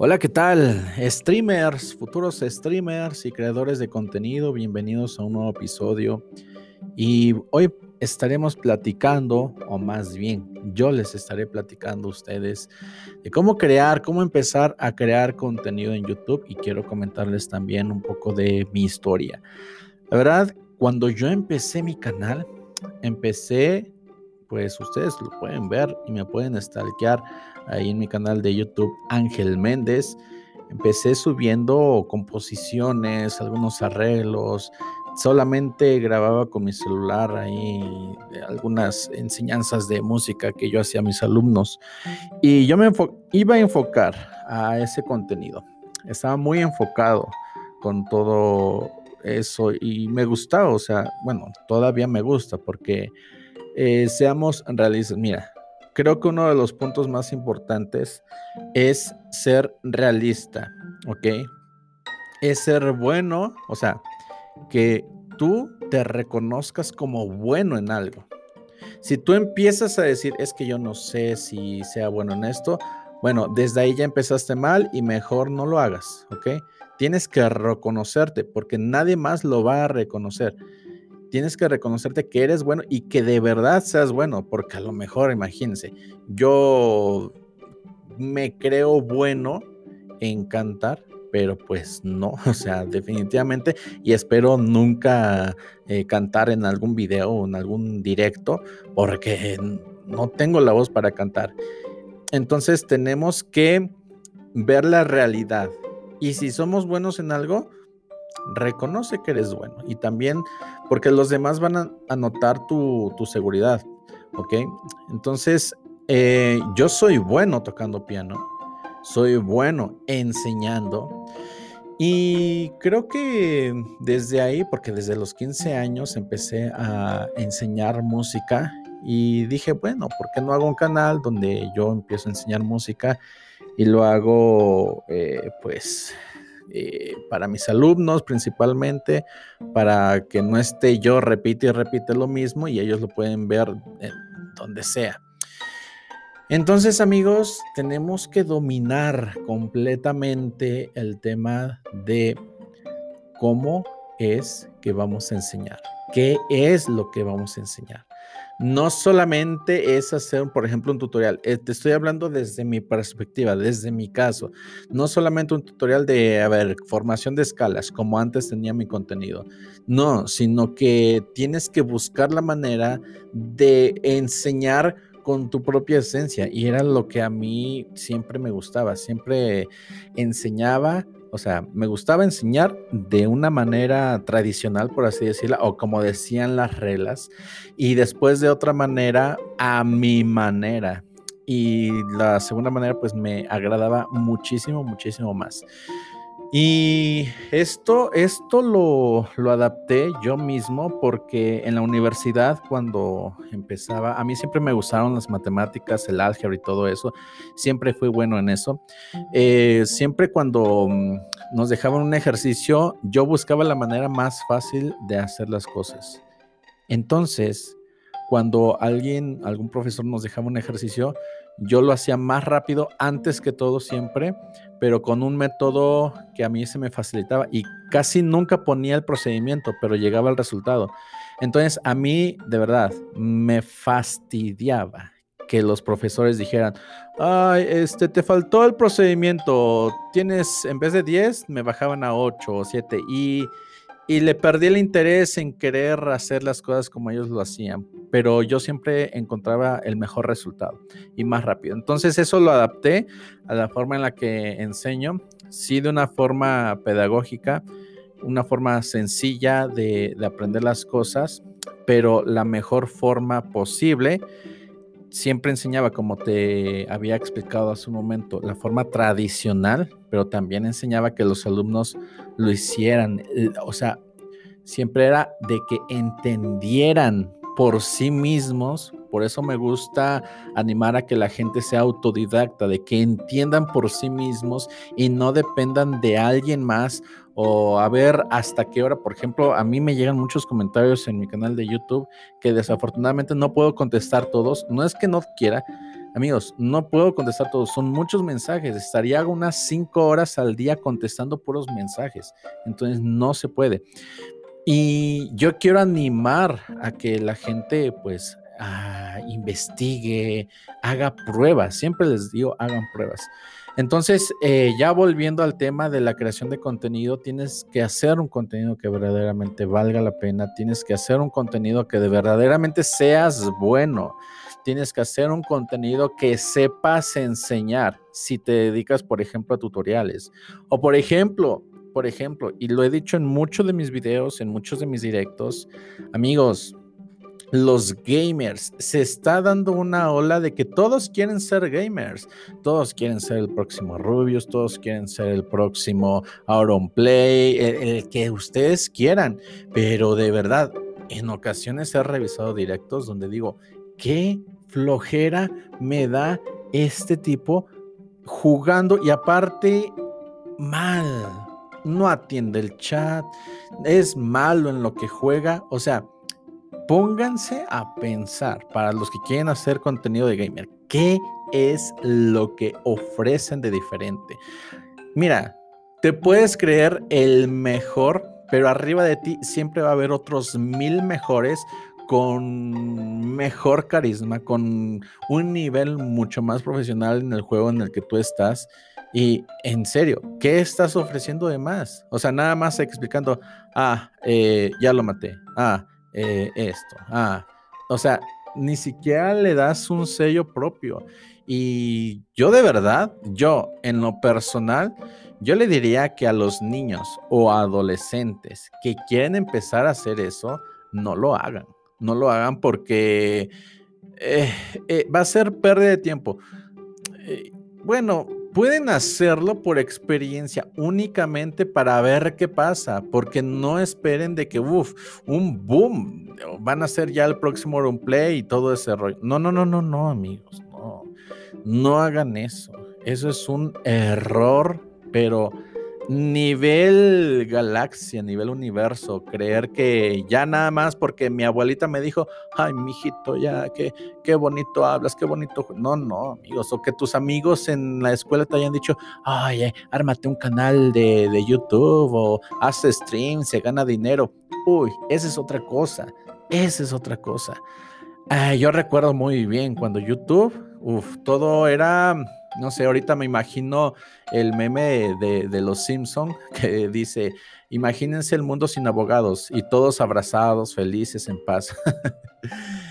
Hola, ¿qué tal? Streamers, futuros streamers y creadores de contenido, bienvenidos a un nuevo episodio. Y hoy estaremos platicando, o más bien, yo les estaré platicando a ustedes de cómo crear, cómo empezar a crear contenido en YouTube y quiero comentarles también un poco de mi historia. La verdad, cuando yo empecé mi canal, empecé, pues ustedes lo pueden ver y me pueden stalkear ahí en mi canal de YouTube Ángel Méndez. Empecé subiendo composiciones, algunos arreglos, solamente grababa con mi celular ahí algunas enseñanzas de música que yo hacía a mis alumnos y yo me iba a enfocar a ese contenido. Estaba muy enfocado con todo eso y me gustaba, o sea, bueno, todavía me gusta porque eh, seamos realistas. Mira, creo que uno de los puntos más importantes es ser realista, ¿ok? Es ser bueno, o sea, que tú te reconozcas como bueno en algo. Si tú empiezas a decir, es que yo no sé si sea bueno en esto, bueno, desde ahí ya empezaste mal y mejor no lo hagas, ¿ok? Tienes que reconocerte porque nadie más lo va a reconocer tienes que reconocerte que eres bueno y que de verdad seas bueno, porque a lo mejor, imagínense, yo me creo bueno en cantar, pero pues no, o sea, definitivamente, y espero nunca eh, cantar en algún video o en algún directo, porque no tengo la voz para cantar. Entonces tenemos que ver la realidad. Y si somos buenos en algo, reconoce que eres bueno y también porque los demás van a, notar tu, seguridad, ¿ok? Entonces, eh, yo soy bueno tocando piano, soy bueno enseñando y creo que desde ahí, porque desde los 15 años empecé a enseñar música y dije, bueno, ¿por qué no hago un canal donde yo empiezo a enseñar música y lo hago eh, pues eh, para mis alumnos principalmente, para que no esté yo repite y repite lo mismo y ellos lo pueden ver en donde sea. Entonces amigos, tenemos que dominar completamente el tema de cómo es que vamos a enseñar, qué es lo que vamos a enseñar no solamente es hacer, por ejemplo, un tutorial. Eh, te estoy hablando desde mi perspectiva, desde mi caso. No solamente un tutorial de, a ver, formación de escalas, como antes tenía mi contenido. No, sino que tienes que buscar la manera de enseñar con tu propia esencia. Y era lo que a mí siempre me gustaba. Siempre enseñaba o sea, me gustaba enseñar de una manera tradicional, por así decirlo, o como decían las reglas, y después de otra manera, a mi manera. Y la segunda manera, pues me agradaba muchísimo, muchísimo más. Y esto, esto lo, lo, adapté yo mismo porque en la universidad cuando empezaba, a mí siempre me gustaron las matemáticas, el álgebra y todo eso, siempre fui bueno en eso. Eh, siempre cuando mm, nos dejaban un ejercicio, yo buscaba la manera más fácil de hacer las cosas. Entonces, cuando alguien, algún profesor nos dejaba un ejercicio, yo lo hacía más rápido antes que todo siempre, pero con un método que a mí se me facilitaba y casi nunca ponía el procedimiento, pero llegaba al resultado. Entonces a mí, de verdad, me fastidiaba que los profesores dijeran, ay, este, te faltó el procedimiento, tienes, en vez de 10, me bajaban a 8 o 7 y y le perdí el interés en querer hacer las cosas como ellos lo hacían, pero yo siempre encontraba el mejor resultado y más rápido. Entonces eso lo adapté a la forma en la que enseño, sí de una forma pedagógica, una forma sencilla de, de aprender las cosas, pero la mejor forma posible siempre enseñaba, como te había explicado hace un momento, la forma tradicional, pero también enseñaba que los alumnos lo hicieran. O sea, siempre era de que entendieran por sí mismos. Por eso me gusta animar a que la gente sea autodidacta, de que entiendan por sí mismos y no dependan de alguien más o a ver hasta qué hora. Por ejemplo, a mí me llegan muchos comentarios en mi canal de YouTube que desafortunadamente no puedo contestar todos. No es que no quiera, Amigos, no puedo contestar todos, son muchos mensajes. Estaría unas cinco horas al día contestando puros mensajes. Entonces no se puede. Y yo quiero animar a que la gente pues ah, investigue, haga pruebas. Siempre les digo, hagan pruebas. Entonces, eh, ya volviendo al tema de la creación de contenido, tienes que hacer un contenido que verdaderamente valga la pena, tienes que hacer un contenido que de verdaderamente seas bueno, tienes que hacer un contenido que sepas enseñar si te dedicas, por ejemplo, a tutoriales. O por ejemplo, por ejemplo, y lo he dicho en muchos de mis videos, en muchos de mis directos, amigos, los gamers. Se está dando una ola de que todos quieren ser gamers. Todos quieren ser el próximo Rubius, todos quieren ser el próximo Auronplay, el, el que ustedes quieran. Pero de verdad, en ocasiones he revisado directos donde digo, qué flojera me da este tipo jugando y aparte mal. No atiende el chat, es malo en lo que juega. O sea, pónganse a pensar para los que quieren hacer contenido de gamer, ¿qué es lo que ofrecen de diferente? Mira, te puedes creer el mejor, pero arriba de ti siempre va a haber otros mil mejores con mejor carisma, con un nivel mucho más profesional en el juego en el que tú estás. Y en serio, ¿qué estás ofreciendo de más? O sea, nada más explicando, ah, eh, ya lo maté, ah, eh, esto. Ah, o sea, ni siquiera le das un sello propio. Y yo de verdad, yo en lo personal, yo le diría que a los niños o adolescentes que quieren empezar a hacer eso, no lo hagan. No lo hagan porque eh, eh, va a ser pérdida de tiempo. bueno, pueden hacerlo por experiencia únicamente para ver qué pasa, porque no esperen de que, uff, un boom, van a ser ya el próximo play y todo ese rollo. No, no, no, no, no, amigos, no, no hagan eso. Eso es un error, pero nivel galaxia, nivel universo, creer que ya nada más porque mi abuelita me dijo, ay, mijito, ya, qué, qué bonito hablas, qué bonito. No, no, amigos, o que tus amigos en la escuela te hayan dicho, ay, eh, ármate un canal de, de YouTube o haz stream, se gana dinero. Uy, esa es otra cosa, esa es otra cosa. yo recuerdo muy bien cuando YouTube, uff, todo era no sé, ahorita me imagino el meme de, los Simpson que dice, imagínense el mundo sin abogados y todos abrazados, felices, en paz.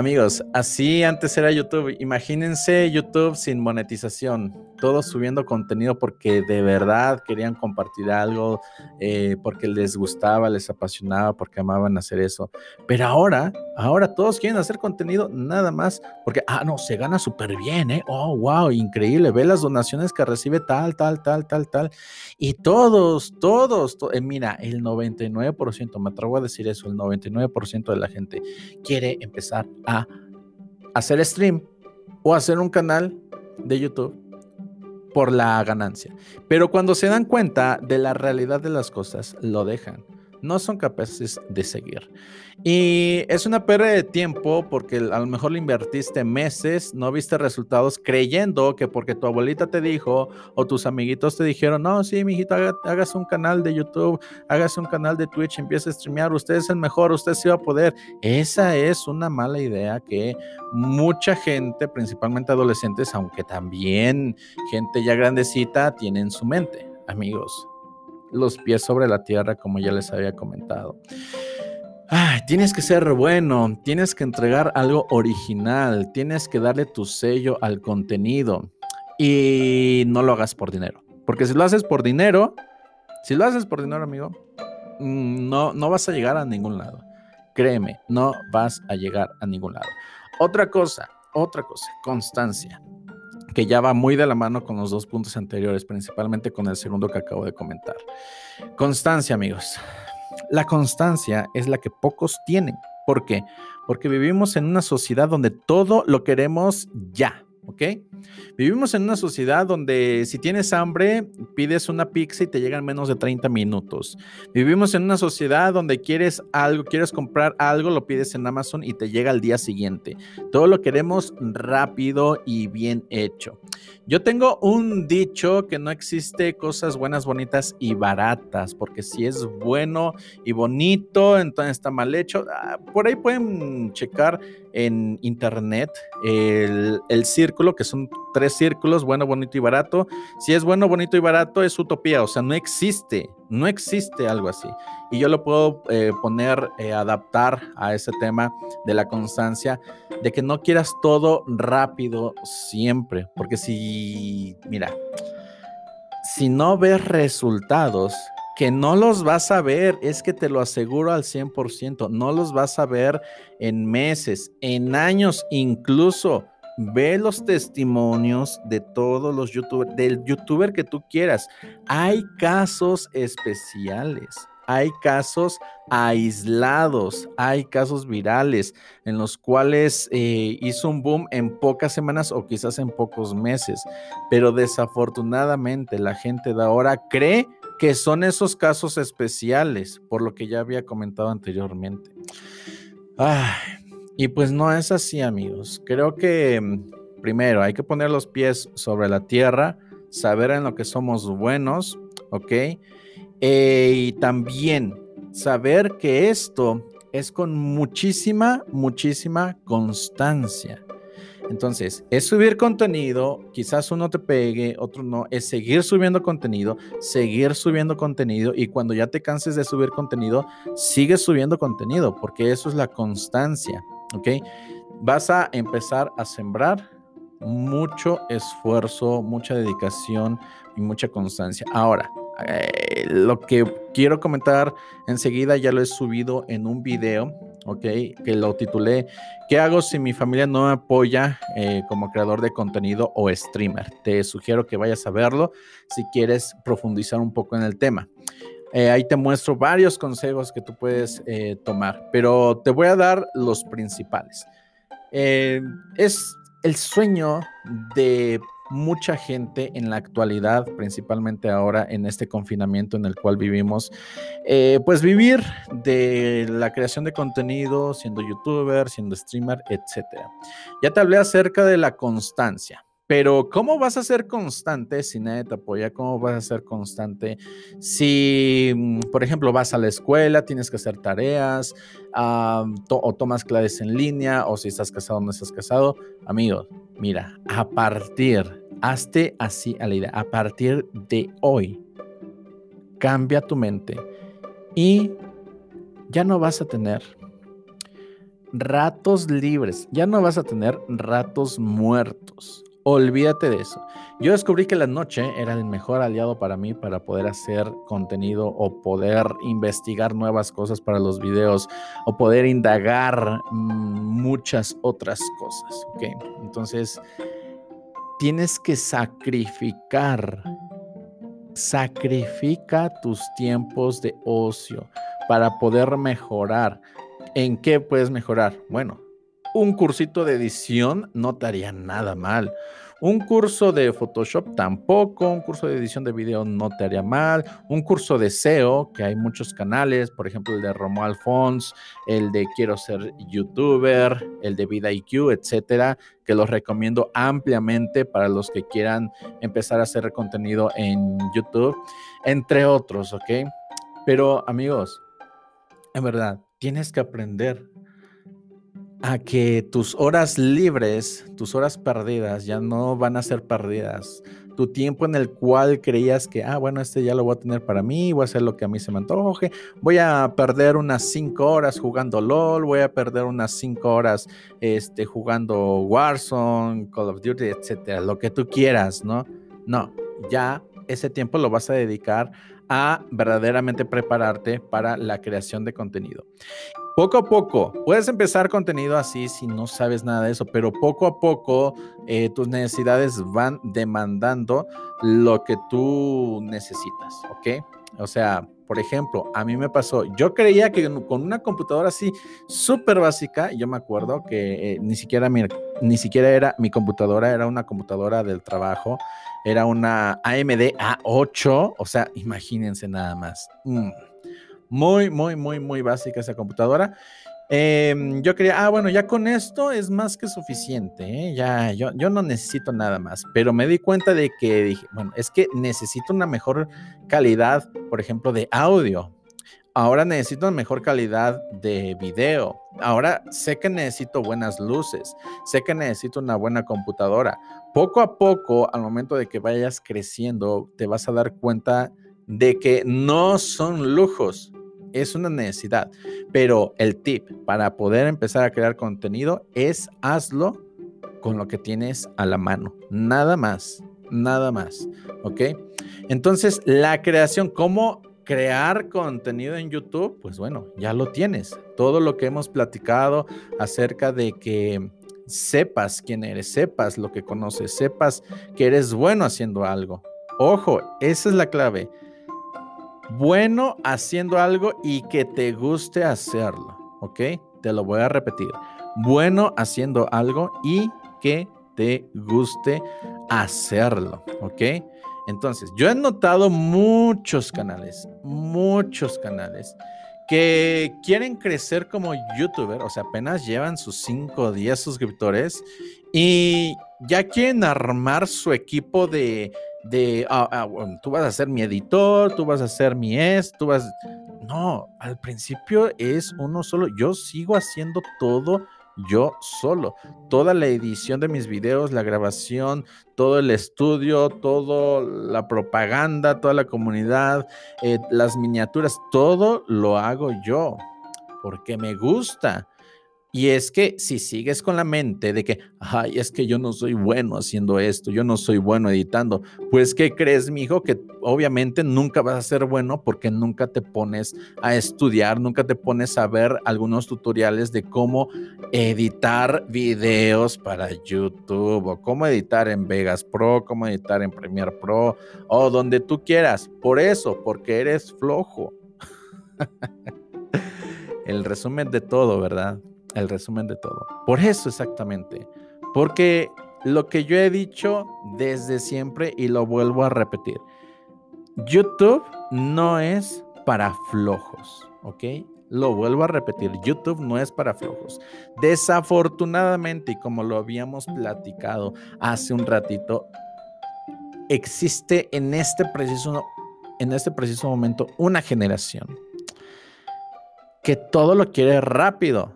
Amigos, así antes era YouTube. Imagínense YouTube sin monetización, todos subiendo contenido porque de verdad querían compartir algo, eh, porque les gustaba, les apasionaba, porque amaban hacer eso. Pero ahora, ahora todos quieren hacer contenido nada más porque, ah, no, se gana súper bien, ¿eh? Oh, wow, increíble. Ve las donaciones que recibe tal, tal, tal, tal, tal. Y todos, todos, eh, mira, el 99%, me atrevo a decir eso, el 99% de la gente quiere empezar a hacer stream o hacer un canal de YouTube por la ganancia. Pero cuando se dan cuenta de la realidad de las cosas, lo dejan no son capaces de seguir. Y es una pérdida de tiempo porque a lo mejor le invertiste meses, no viste resultados creyendo que porque tu abuelita te dijo o tus amiguitos te dijeron, no, sí, mijito, hagas un canal de YouTube, hagas un canal de Twitch, empieza a streamear, usted es el mejor, usted sí va a poder. Esa es una mala idea que mucha gente, principalmente adolescentes, aunque también gente ya grandecita, tiene en su mente. Amigos, los pies sobre la tierra, como ya les había comentado. tienes que ser bueno, tienes que entregar algo original, tienes que darle tu sello al contenido y no lo hagas por dinero. Porque si lo haces por dinero, si lo haces por dinero, amigo, mm, no, no vas a llegar a ningún lado. Créeme, no vas a llegar a ningún lado. Otra cosa, otra cosa, constancia que ya va muy de la mano con los dos puntos anteriores, principalmente con el segundo que acabo de comentar. Constancia, amigos. La constancia es la que pocos tienen. ¿Por qué? Porque vivimos en una sociedad donde todo lo queremos ya. ¿Ok? Vivimos en una sociedad donde si tienes hambre, pides una pizza y te llegan menos de 30 minutos. Vivimos en una sociedad donde quieres algo, quieres comprar algo, lo pides en Amazon y te llega al día siguiente. Todo lo queremos rápido y bien hecho. Yo tengo un dicho que no existe cosas buenas, bonitas y baratas, porque si es bueno y bonito, entonces está mal hecho. Ah, por ahí pueden checar en internet el, el, círculo, que son tres círculos, bueno, bonito y barato. Si es bueno, bonito y barato, es utopía, o sea, no existe, no existe algo así. Y yo lo puedo eh, poner, eh, adaptar a ese tema de la constancia, de que no quieras todo rápido siempre, porque si, mira, si no ves resultados, que no los vas a ver, es que te lo aseguro al 100%, no los vas a ver en meses, en años incluso. Ve los testimonios de todos los youtubers, del youtuber que tú quieras. Hay casos especiales, hay casos aislados, hay casos virales en los cuales eh, hizo un boom en pocas semanas o quizás en pocos meses, pero desafortunadamente la gente de ahora cree que son esos casos especiales, por lo que ya había comentado anteriormente. y pues no es así, amigos. Creo que mm, primero hay que poner los pies sobre la tierra, saber en lo que somos buenos, ¿ok? Eh, y también saber que esto es con muchísima, muchísima constancia. Entonces, es subir contenido, quizás uno te pegue, otro no, es seguir subiendo contenido, seguir subiendo contenido y cuando ya te canses de subir contenido, sigues subiendo contenido, porque eso es la constancia, ¿ok? Vas a empezar a sembrar mucho esfuerzo, mucha dedicación y mucha constancia. Ahora, eh, lo que quiero comentar enseguida ya lo he subido en un video ¿ok? Que lo titulé ¿Qué hago si mi familia no me apoya eh, como creador de contenido o streamer? Te sugiero que vayas a verlo si quieres profundizar un poco en el tema. Eh, ahí te muestro varios consejos que tú puedes eh, tomar, pero te voy a dar los principales. es el sueño de mucha gente en la actualidad, principalmente ahora en este confinamiento en el cual vivimos, eh, pues vivir de la creación de contenido, siendo youtuber, siendo streamer, etc. Ya te hablé acerca de la constancia. Pero ¿cómo vas a ser constante si nadie te apoya? ¿Cómo vas a ser constante si, mm, por ejemplo, vas a la escuela, tienes que hacer tareas o tomas clases en línea o si estás casado o no estás casado? Amigo, mira, a partir Hazte así a la idea. A partir de hoy, cambia tu mente y ya no vas a tener ratos libres, ya no vas a tener ratos muertos. Olvídate de eso. Yo descubrí que la noche era el mejor aliado para mí para poder hacer contenido o poder investigar nuevas cosas para los videos o poder indagar mm, muchas otras cosas. ¿ok? Entonces, tienes que sacrificar. Sacrifica tus tiempos de ocio para poder mejorar. ¿En qué puedes mejorar? Bueno, un cursito de edición no te haría nada mal. Un curso de Photoshop tampoco, un curso de edición de video no te haría mal, un curso de SEO, que hay muchos canales, por ejemplo el de Romo Alfons, el de Quiero ser youtuber, el de Vida IQ, etcétera, que los recomiendo ampliamente para los que quieran empezar a hacer contenido en YouTube, entre otros, ¿ok? Pero amigos, en verdad, tienes que aprender a que tus horas libres, tus horas perdidas ya no van a ser perdidas. Tu tiempo en el cual creías que, ah, bueno, este ya lo voy a tener para mí, voy a hacer lo que a mí se me antoje, voy a perder unas cinco horas jugando LOL, voy a perder unas cinco horas este, jugando Warzone, Call of Duty, etcétera, lo que tú quieras, ¿no? No, ya ese tiempo lo vas a dedicar a verdaderamente prepararte para la creación de contenido. Poco a poco, puedes empezar contenido así si no sabes nada de eso, pero poco a poco eh, tus necesidades van demandando lo que tú necesitas, ¿ok? O sea, Por ejemplo, a mí me pasó, yo creía que con una computadora así súper básica, yo me acuerdo que eh, ni, siquiera mi, ni siquiera era mi computadora, era una computadora del trabajo, era una AMD A8, o sea, imagínense nada más. Mm, muy, muy, muy, muy básica esa computadora. Em, yo quería, ah, bueno, ya con esto es más que suficiente, ¿eh? ya, yo, yo no necesito nada más, pero me di cuenta de que dije, bueno, es que necesito una mejor calidad, por ejemplo, de audio. Ahora necesito una mejor calidad de video. Ahora sé que necesito buenas luces, sé que necesito una buena computadora. Poco a poco, al momento de que vayas creciendo, te vas a dar cuenta de que no son lujos, es una necesidad. Pero el tip para poder empezar a crear contenido es hazlo con lo que tienes a la mano. Nada más, nada más. ¿Ok? Entonces, la creación, ¿cómo crear contenido en YouTube? Pues bueno, ya lo tienes. Todo lo que hemos platicado acerca de que sepas quién eres, sepas lo que conoces, sepas que eres bueno haciendo algo. Ojo, esa es la clave bueno haciendo algo y que te guste hacerlo, ¿ok? Te lo voy a repetir. Bueno haciendo algo y que te guste hacerlo, ¿ok? Entonces, yo he notado muchos canales, muchos canales que quieren crecer como youtuber, o sea, apenas llevan sus 5 o 10 suscriptores y ya quieren armar su equipo de de, ah, ah, tú vas a ser mi editor, tú vas a ser mi es, tú vas... No, al principio es uno solo. Yo sigo haciendo todo yo solo. Toda la edición de mis videos, la grabación, todo el estudio, toda la propaganda, toda la comunidad, eh, las miniaturas, todo lo hago yo porque me gusta. Y es que si sigues con la mente de que, ay, es que yo no soy bueno haciendo esto, yo no soy bueno editando, pues ¿qué crees, mi hijo? Que obviamente nunca vas a ser bueno porque nunca te pones a estudiar, nunca te pones a ver algunos tutoriales de cómo editar videos para YouTube o cómo editar en Vegas Pro, cómo editar en Premiere Pro o donde tú quieras. Por eso, porque eres flojo. El resumen de todo, ¿verdad? El resumen de todo. Por eso exactamente. Porque lo que yo he dicho desde siempre y lo vuelvo a repetir. YouTube no es para flojos, ¿ok? Lo vuelvo a repetir, YouTube no es para flojos. Desafortunadamente, y como lo habíamos platicado hace un ratito, existe en este preciso, en este preciso momento una generación que todo lo quiere rápido,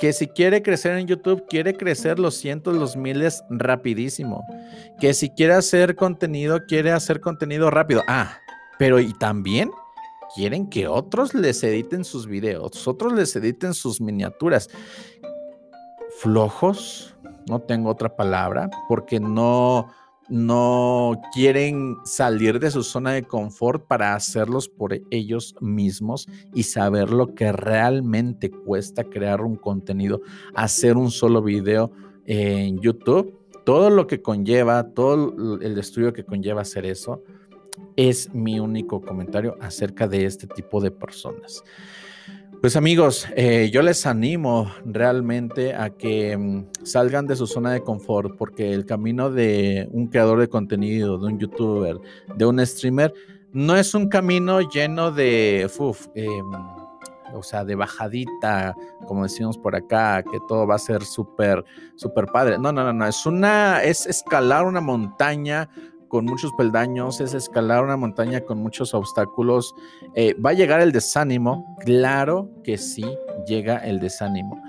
que si quiere crecer en YouTube, quiere crecer los cientos, los miles rapidísimo. Que si quiere hacer contenido, quiere hacer contenido rápido. Ah, pero y también quieren que otros les editen sus videos, otros les editen sus miniaturas. Flojos, no tengo otra palabra, porque no, no quieren salir de su zona de confort para hacerlos por ellos mismos y saber lo que realmente cuesta crear un contenido, hacer un solo video en YouTube, todo lo que conlleva, todo el estudio que conlleva hacer eso, es mi único comentario acerca de este tipo de personas. Pues amigos, eh, yo les animo realmente a que mm, salgan de su zona de confort porque el camino de un creador de contenido, de un youtuber, de un streamer, no es un camino lleno de, em, o sea, de bajadita, como decimos por acá, que todo va a ser súper, súper padre. No, no, no, no, es una, es escalar una montaña con muchos peldaños, es escalar una montaña con muchos obstáculos. Eh, ¿Va a llegar el desánimo? Claro que sí llega el desánimo.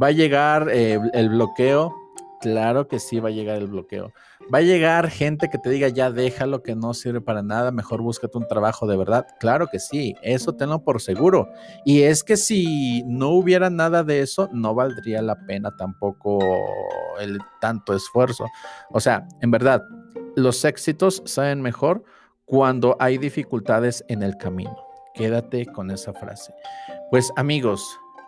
¿Va a llegar eh, el bloqueo? Claro que sí va a llegar el bloqueo. Va a llegar gente que te diga, ya déjalo, que no sirve para nada, mejor búscate un trabajo de verdad. Claro que sí, eso tenlo por seguro. Y es que si no hubiera nada de eso, no valdría la pena tampoco el tanto esfuerzo. O sea, en verdad, los éxitos saben mejor cuando hay dificultades en el camino. Quédate con esa frase. Pues amigos,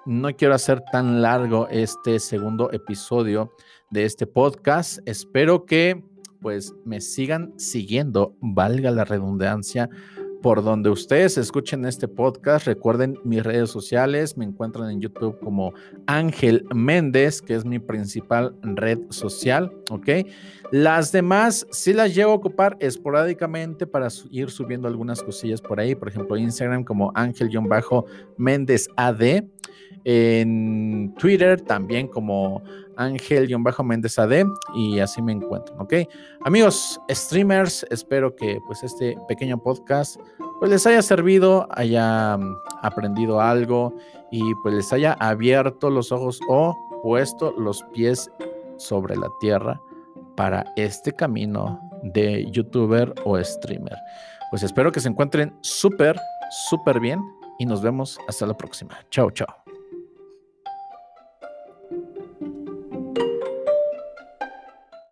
no quiero hacer tan largo este segundo episodio de este podcast. Espero que pues me sigan siguiendo, valga la redundancia, por donde ustedes escuchen este podcast. Recuerden mis redes sociales, me encuentran en YouTube como Ángel Méndez, que es mi principal red social, ¿ok? Las demás sí las llevo a ocupar esporádicamente para ir subiendo algunas cosillas por ahí, por ejemplo, Instagram como Ángel-Méndez AD. En Twitter también como Ángel-Méndez AD y así me encuentro, ¿ok? Amigos, streamers, espero que pues este pequeño podcast pues les haya servido, haya mm, aprendido algo y pues les haya abierto los ojos o puesto los pies sobre la tierra para este camino de youtuber o streamer. Pues espero que se encuentren súper, súper bien y nos vemos hasta la próxima. Chao, chao.